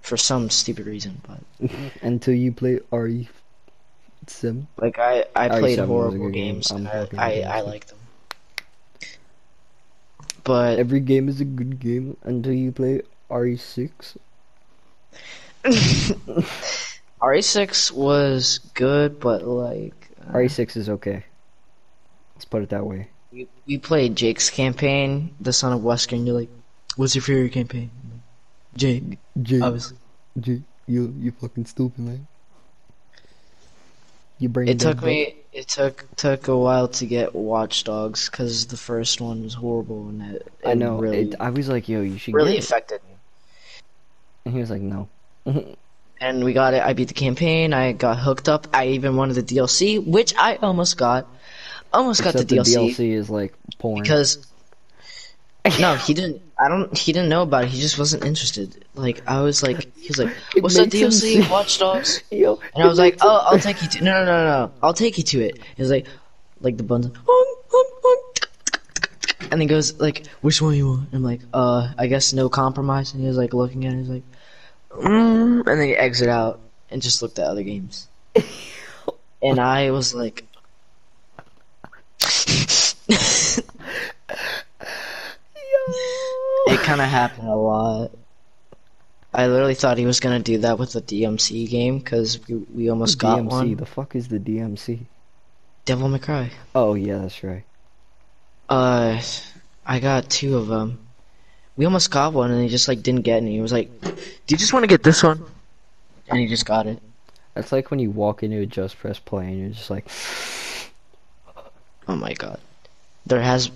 for some stupid reason. But Until you play RE Sim. like I I played horrible game. games and I I, I like them. But Every game is a good game until you play RE6. RE6 was good, but like uh, RE6 is okay. Let's put it that way. we, we played Jake's campaign, the Son of Wesker, and you're like, "What's your favorite campaign?" Jake, Jake, obviously. Jake, you you fucking stupid man. You bring It took me. It took took a while to get Watch Dogs because the first one was horrible and it, it I know. really it, I was like, yo, you should really affected me. And he was like, no. And we got it. I beat the campaign. I got hooked up. I even wanted the DLC, which I almost got. Almost got Except the DLC, DLC is like porn. because no, he didn't. I don't. He didn't know about it. He just wasn't interested. Like I was like, he was like, "What's that DLC? Watch Dogs." yo, And I was like, "Oh, I'll take you to no, no, no, no, I'll take you to it." He was like, like the buns, and he goes like, "Which one you want?" I'm like, "Uh, I guess no compromise." And he was like looking at it, he's like, mm, and then he exit out and just looked at other games. and I was like, kind of happened a lot. I literally thought he was gonna do that with the DMC game because we, we almost got DMC. one. The fuck is the DMC? Devil May Cry. Oh yeah, that's right. Uh, I got two of them. We almost got one, and he just like didn't get any. He was like, "Do you just want to get this one?" And he just got it. That's like when you walk into a Just Press Play and you're just like, Oh my god. There has.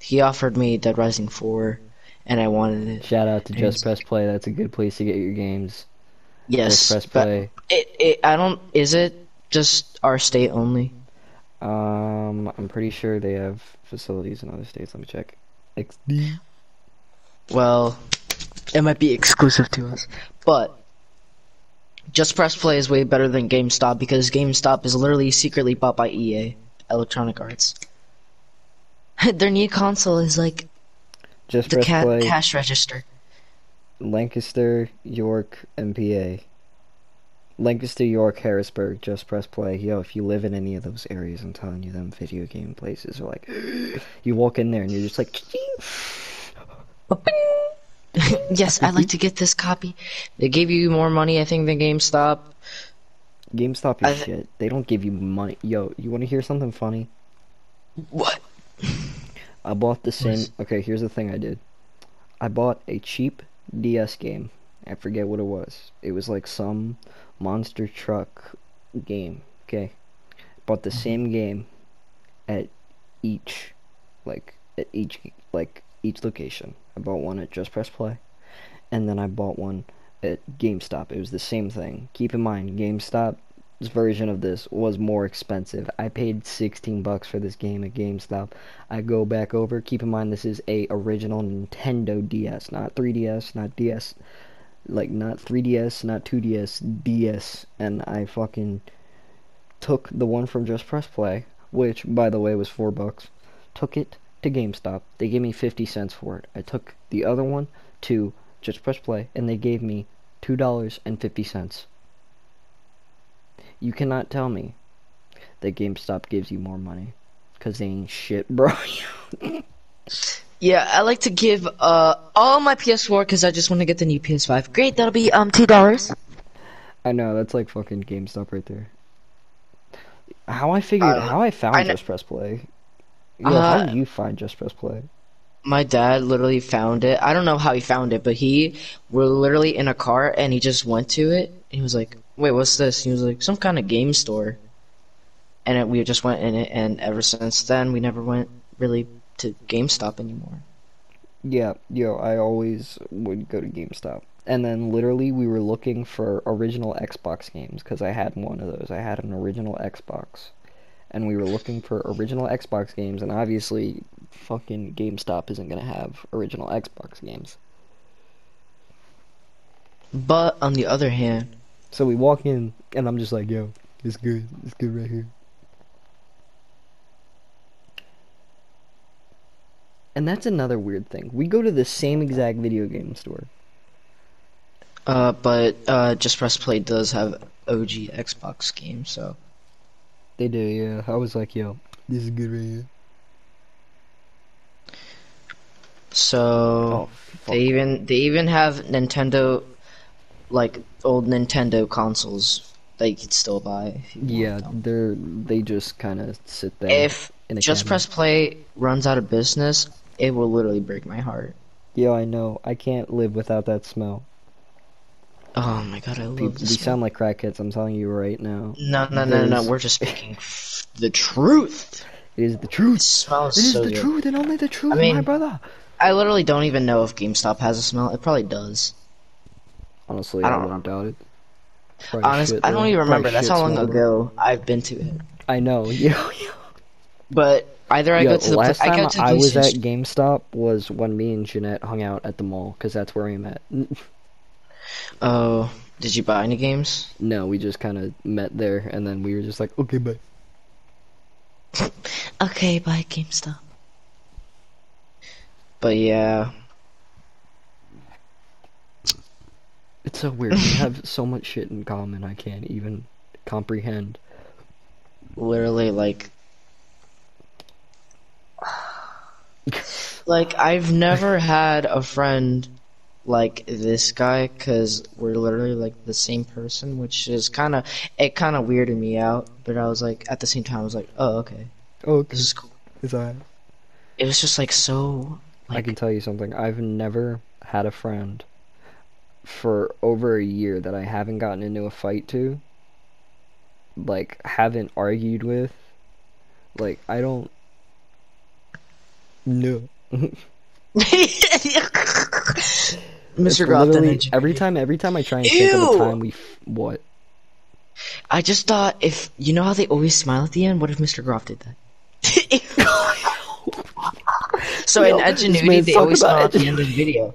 He offered me Dead Rising 4, and I wanted it. shout out to And Just Press Play. That's a good place to get your games. Yes, Just Press Play. it, it. I don't. Is it just our state only? Um, I'm pretty sure they have facilities in other states. Let me check. XD. Well, it might be exclusive to us, but Just Press Play is way better than GameStop because GameStop is literally secretly bought by EA, Electronic Arts. Their new console is like Just the Press ca- Play. cash register. Lancaster, York, MPA. Lancaster, York, Harrisburg, just press play. Yo, if you live in any of those areas, I'm telling you, them video game places are like, you walk in there and you're just like, yes, I'd like to get this copy. They gave you more money, I think, than GameStop. GameStop is th- shit. They don't give you money. Yo, you want to hear something funny? What? I bought the same. Okay, here's the thing I did. I bought a cheap DS game. I forget what it was. It was like some monster truck game. Okay, bought the mm-hmm. same game at each, like at each like each location. I bought one at Just Press Play, and then I bought one at GameStop. It was the same thing. Keep in mind, GameStop's version of this was more expensive. I paid 16 bucks for this game at GameStop. I go back over. Keep in mind this is a original Nintendo DS, not 3DS, not DS, like not 3DS, not 2DS, DS, and I fucking took the one from Just Press Play, which by the way was 4 bucks. Took it to GameStop. They gave me 50 cents for it. I took the other one to Just Press Play and they gave me $2.50 you cannot tell me that GameStop gives you more money, cause they ain't shit, bro. Yeah, I like to give uh all my PS4 because I just want to get the new PS5. Great, that'll be um two dollars. I know that's like fucking GameStop right there. How I figured, Uh, how I found I Just Press Play. Yo, Uh, how did you find Just Press Play? My dad literally found it. I don't know how he found it, but he were literally in a car and he just went to it. And he was like, "Wait, what's this?" He was like, "Some kind of game store." And it, we just went in it, and ever since then, we never went really to GameStop anymore. Yeah, yo, I always would go to GameStop. And then literally we were looking for original Xbox games because I had one of those. I had an original Xbox. And we were looking for original Xbox games and obviously fucking GameStop isn't going to have original Xbox games. But on the other hand, So we walk in and I'm just like, "Yo, it's good. It's good right here." And that's another weird thing. We go to the same exact video game store. Uh, but uh, Just Press Play does have OG Xbox games, so They do, yeah. I was like, yo, this is good right here. so Oh, they even they even have Nintendo, like old Nintendo consoles that you could still buy. If you want Yeah, they're they just kind of sit there. If Just cabinet. Press Play runs out of business, it will literally break my heart. Yeah, I know. I can't live without that smell. Oh my god, I love People, this. we sound like crackheads. I'm telling you right now. No, no, no, no, There's- We're just speaking the truth. It is the It truth. smells It is so the good. truth and only the truth, I mean- my brother. I literally don't even know if GameStop has a smell. It probably does. Honestly, I I, don't doubt it. Probably Honest, shit, I don't even remember. That's how long ago I've been to it. I know. Yo. But either I Yo, go to the last I time go to the I was at GameStop was when me and Jeanette hung out at the mall because that's where we met. Oh, did you buy any games? No, we just kind of met there, and then we were just like, okay, bye. Okay, bye, GameStop. But yeah, It's so weird. we have so much shit in common. I can't even comprehend. literally like like I've never had a friend like this guy cuz we're literally like the same person, which is kind of it kind of weirded me out, but I was like at the same time I was like, "Oh, okay. Oh, This is cool." Is I? It was just like so I can tell you something. I've never had a friend for over a year that I haven't gotten into a fight to. Like, haven't argued with. Like, I don't. No. Mr. Grafton every time, every time I try and think of the time we f- what? I just thought if you know how they always smile at the end, what if Mr. Groff did that? so Yo, in Edgenuity, they always smile at the end of the video.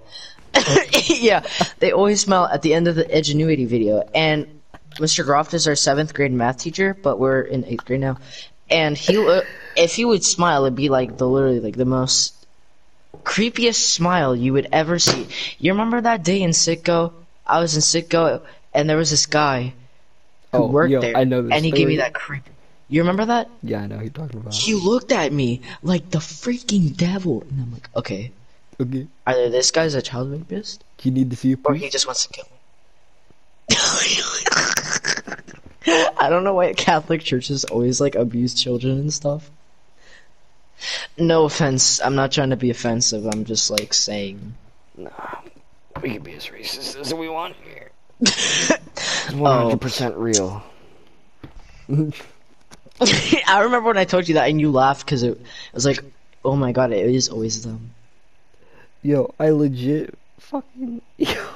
yeah, they always smile at the end of the Edgenuity video. And Mr. Groff is our seventh grade math teacher, but we're in eighth grade now. And he, if he would smile, it'd be like the literally like the most creepiest smile you would ever see. You remember that day in Sitco? I was in Sitco, and there was this guy who Oh, worked yo, there, I know this and he gave me that creep. You remember that? Yeah, I know you're talking about. He looked at me like the freaking devil, and I'm like, okay, Okay. either this guy's a child rapist, You need to see a or he just wants to kill me. I don't know why Catholic churches always like abuse children and stuff. No offense, I'm not trying to be offensive. I'm just like saying. Nah, we can be as racist as we want here. Oh. 100% real. I remember when I told you that and you laughed because it, it was like, oh my god, it is always them. Yo, I legit fucking. Yo,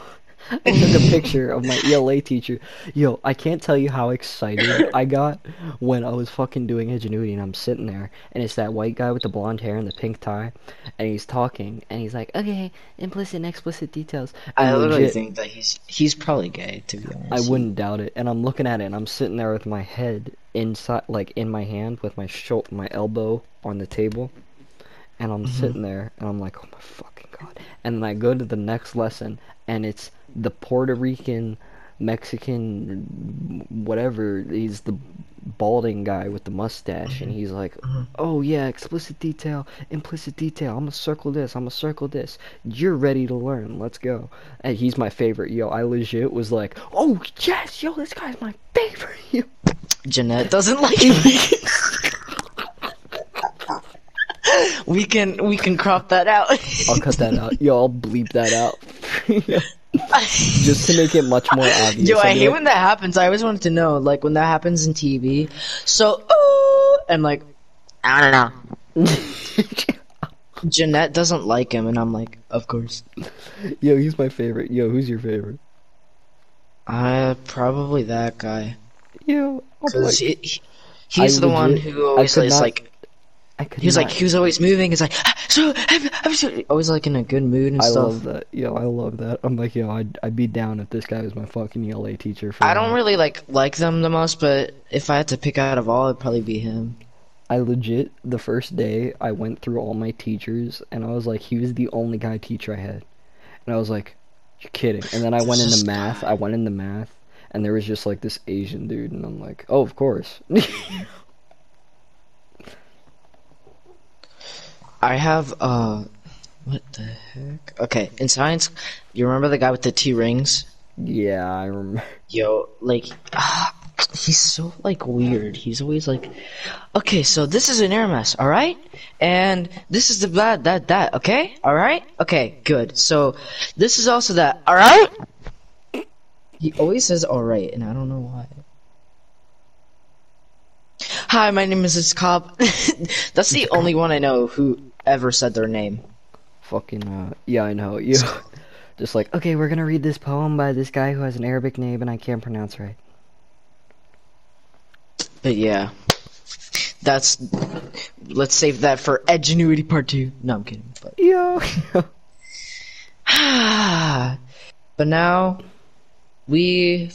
I took a picture of my ELA teacher. Yo, I can't tell you how excited I got when I was fucking doing Edgenuity and I'm sitting there and it's that white guy with the blonde hair and the pink tie and he's talking and he's like, okay, implicit and explicit details. I literally legit, think that he's he's probably gay to be honest. I wouldn't doubt it. And I'm looking at it and I'm sitting there with my head inside, like in my hand with my shou- my elbow on the table. And I'm Mm-hmm. sitting there and I'm like, oh my fucking god. And then I go to the next lesson and it's the Puerto Rican, Mexican, whatever. He's the balding guy with the mustache and he's like, Mhm. oh yeah, explicit detail, implicit detail. I'm gonna circle this, I'm gonna circle this. You're ready to learn. Let's go. And he's my favorite. Yo, I legit was like, oh yes, yo, this guy's my favorite. Jeanette doesn't like me. we can we can crop that out. I'll cut that out. Yo, I'll bleep that out. Just to make it much more obvious. Yo, I hate like, when that happens. I always wanted to know, like when that happens in TV. So, ooh, I'm like, I don't know. Jeanette doesn't like him, and I'm like, of course. Yo, he's my favorite. Yo, who's your favorite? Uh, probably that guy. Yo, Cause like, he, he- he's I the one who always could not- like, I could he was like, he was always moving. He's like, "Ah, so, I'm, I'm so, always like in a good mood and I stuff. I love that. Yo, I love that. I'm like, yo, I'd, I'd be down if this guy was my fucking ELA teacher. For I don't now. really like like them the most, but if I had to pick out of all, it'd probably be him. I legit the first day I went through all my teachers and I was like, he was the only guy teacher I had, and I was like, You're kidding. And then I went This into math. I went into math, and there was just like this Asian dude, and I'm like, oh, of course. I have uh, what the heck? Okay, in science, you remember the guy with the T rings? yeah, I remember. Yo, like, ah, he's so like weird. He's always like, okay, so this is an air mass, all right, and this is the that that that, okay, all right, okay, good. So this is also that, all right. He always says all right, and I don't know why. Hi, my name is Cobb. That's the only one I know who ever said their name. Fucking uh, yeah, I know. You just like, okay, we're gonna read this poem by this guy who has an Arabic name and I can't pronounce right. But yeah, that's. Let's save that for Edgenuity Part Two. No, I'm kidding. But Yo. but now we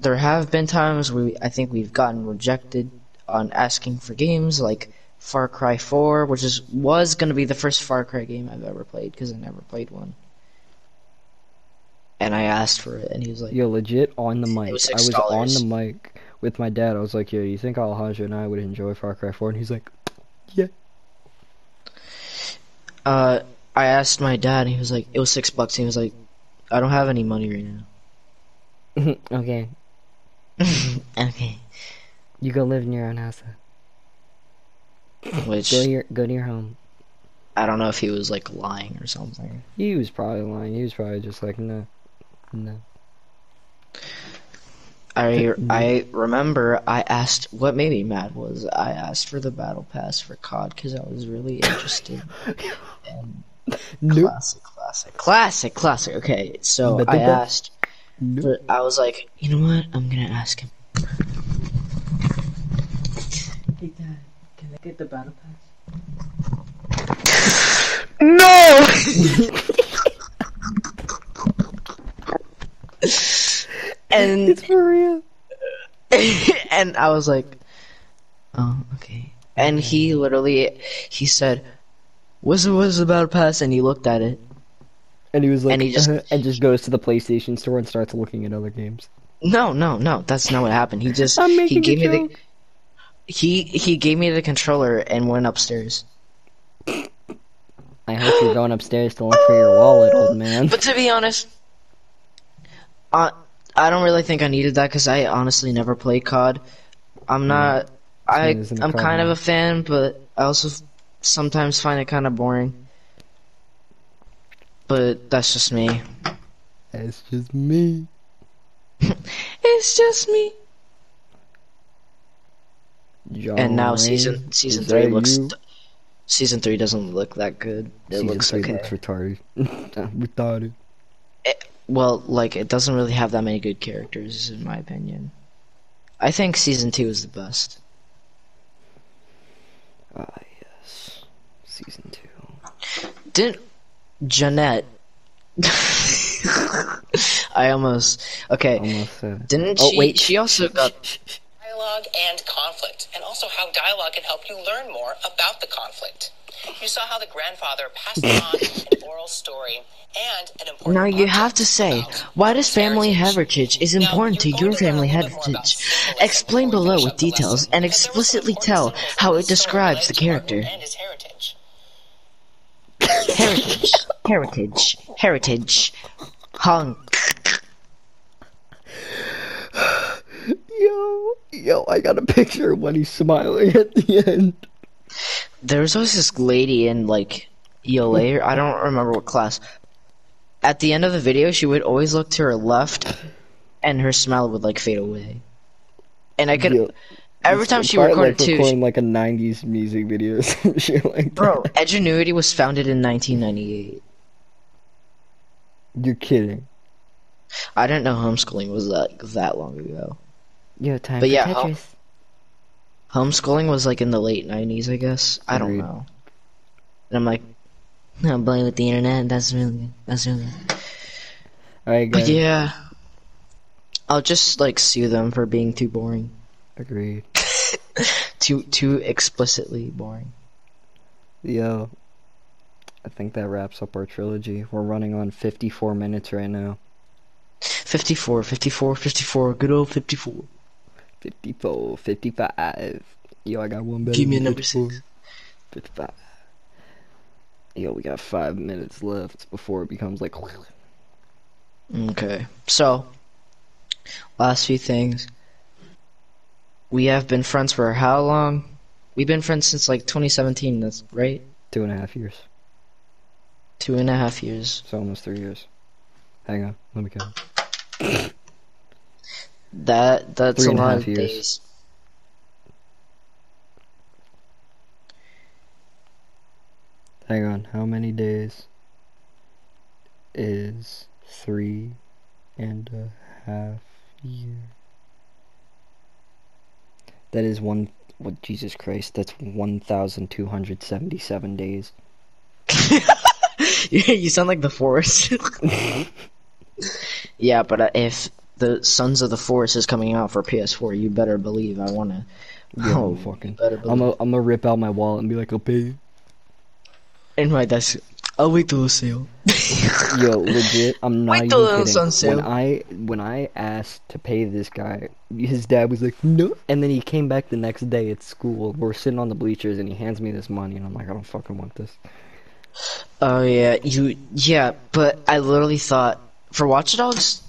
there have been times where we, I think we've gotten rejected on asking for games like Far Cry 4, which is was gonna be the first Far Cry game I've ever played because I never played one. And I asked for it, and he was like, Yo, legit on the mic. was I was on the mic with my dad. I was like, yo, you think Alejandro and I would enjoy Far Cry 4? And he's like, yeah. uh, I asked my dad, and he was like, it was six bucks. He was like, I don't have any money right now. okay. okay. You go live in your own house. then. Which Go to your go to your home. I don't know if he was like lying or something. He was probably lying. He was probably just like, no, no. I I mm. remember I asked what made me mad was I asked for the battle pass for COD because I was really interested. in Nope. Classic, classic, classic, classic. Okay, so I asked. Nope. I was like, you know what? I'm gonna ask him. Hey Dad, can I get the battle pass? no. and It's for real. and I was like, oh, okay. And he literally, he said, what's the, what's the battle pass? And he looked at it. And he was like, And he just- "Uh-huh," and just goes to the PlayStation store and starts looking at other games. No, no, no, that's not what happened. He just, he gave me the, joke. He, he gave me the controller and went upstairs. I hope you're going upstairs to look for your wallet, old man. But to be honest, uh, I don't really think I needed that because I honestly never played COD. I'm not, I, isn't a I'm kind of a fan, but I also sometimes find it kind of boring. But that's just me. It's just me. It's just me. John And now Wayne, season season three looks you? season three doesn't look that good. It Season looks okay. looks retarded. retarded. Well, like it doesn't really have that many good characters, in my opinion. I think season two is the best. Ah, yes. Season two. Didn't Jeanette? I almost okay. Almost said. Didn't Oh, she? wait. She also got. Dialogue and conflict, and also how dialogue can help you learn more about the conflict. You saw how the grandfather passed on an oral story and an important. Now you have to say, why does family heritage. heritage is Now, important to your to family little bit more about heritage? Explain below with up lesson, details and because there were some explicitly tell how it describes the character. And his heritage. Heritage, heritage, heritage. Hung. Yo, yo, I got a picture of when he's smiling at the end. There was always this lady in like ELA. I don't remember what class. At the end of the video, she would always look to her left, and her smile would like fade away. And I could Yo, every time she recorded like, too. recording like a '90s music video, or some shit like Bro, that. Edgenuity was founded in 1998. You're kidding. I didn't know homeschooling was like that long ago. Yo, time But yeah, Tetris. Homeschooling was like in the late 90s, I guess. I don't know. And I'm like, I'm playing with the internet. That's really good. That's really good. All right, But yeah, I'll just like sue them for being too boring, Agreed. too too explicitly boring. Yo, I think that wraps up our trilogy. We're running on 54 minutes right now. 54, 54, 54, good old 54. 54, 55. Yo, I got one better. Give me a number 54. six. 55. Yo, we got five minutes left before it becomes like. Okay, so last few things. We have been friends for how long? We've been friends since like 2017. That's right. Two and a half years. Two and a half years. So almost three years. Hang on, let me count. That that's Three a lot of years. days. Hang on, how many days is three and a half year? That is one. What Jesus Christ? That's one thousand two hundred seventy-seven days. You sound like the Forest. yeah, but uh, if the Sons of the Forest is coming out for PS4, you better believe I wanna. Yo, Oh, fucking. better I'm gonna I'm gonna rip out my wallet and be like, I'll pay you. In my desk. I'll wait till the sale. Yo, legit, I'm not Wait till even kidding. on sale. When I when I asked to pay this guy, his dad was like, "No," and then he came back the next day at school. We're sitting on the bleachers, and he hands me this money, and I'm like, "I don't fucking want this." Oh yeah, you yeah, but I literally thought for Watch Dogs,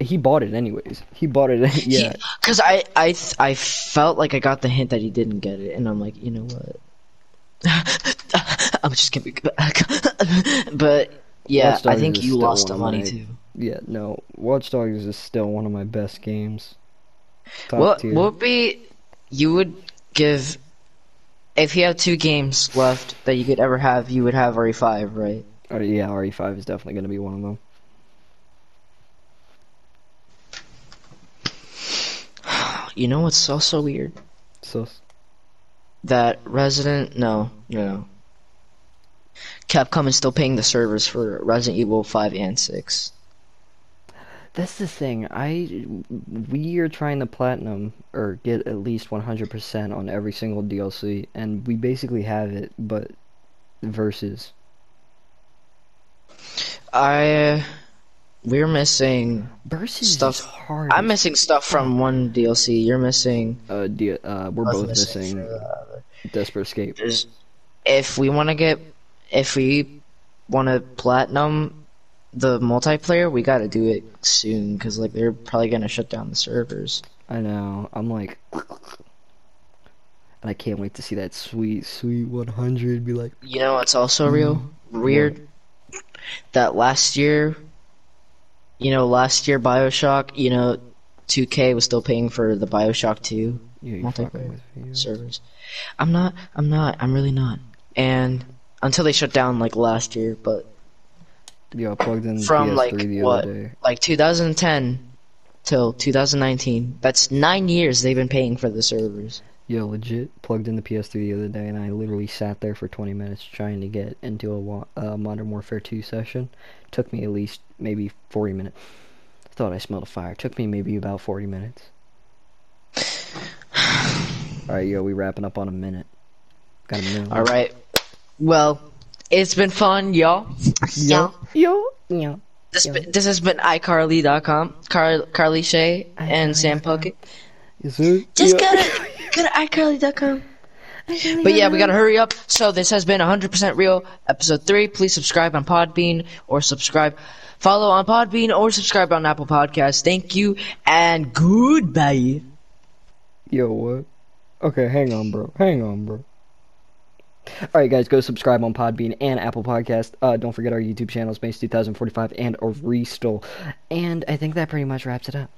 He bought it anyways. He bought it. yeah, because I I I felt like I got the hint that he didn't get it, and I'm like, you know what? I'm just kidding. but yeah, I think you lost the money my- too. yeah. No, Watch Dogs is still one of my best games. Top What tier. what be you would give if you have two games left that you could ever have? You would have RE5, right? Oh, yeah, RE5 is definitely gonna be one of them. You know what's also weird? So that Resident no no Capcom is still paying the servers for Resident Evil 5 and 6. That's the thing. I we are trying to platinum or get at least 100% on every single DLC and we basically have it but versus I uh, we're missing versus Stuff- is hard. I'm missing stuff from one DLC. You're missing uh, D- uh we're both missing for the other. Desperate Escape. There's- if we want to get if we want to platinum the multiplayer, we got to do it soon cuz like they're probably going to shut down the servers. I know. I'm like and I can't wait to see that sweet sweet 100 be like You know it's also real weird? That last year, you know, last year Bioshock, you know, 2K was still paying for the Bioshock 2 yeah, Multiplayer. fucking with me. servers. I'm not. I'm not. I'm really not. And until they shut down like last year, but I plugged in From, PS3 like, the what? like 2010 till 2019, that's nine years they've been paying for the servers. Yo, legit plugged in the PS3 the other day, and I literally sat there for 20 minutes trying to get into a wa- uh, Modern Warfare 2 session. Took me at least maybe 40 minutes. Thought I smelled a fire. Took me maybe about 40 minutes. Alright, yo, we wrapping up on a minute. Got a minute. All right. Well, it's been fun, y'all. Yo, yo, yo. This, been- this has been iCarly.com, Car- Carly Shay, and Sam Puckett. Yes, sir. Just Yo. go to, go to iCarly.com. But yeah, we gotta hurry up. So this has been 100% real, episode 3. Please subscribe on Podbean or subscribe, follow on Podbean or subscribe on Apple Podcasts. Thank you and goodbye. Yo, what? Okay, hang on, bro. Hang on, bro. Alright, guys, go subscribe on Podbean and Apple Podcast. Uh, don't forget our YouTube channel, Space 2045, and a Restore. And I think that pretty much wraps it up.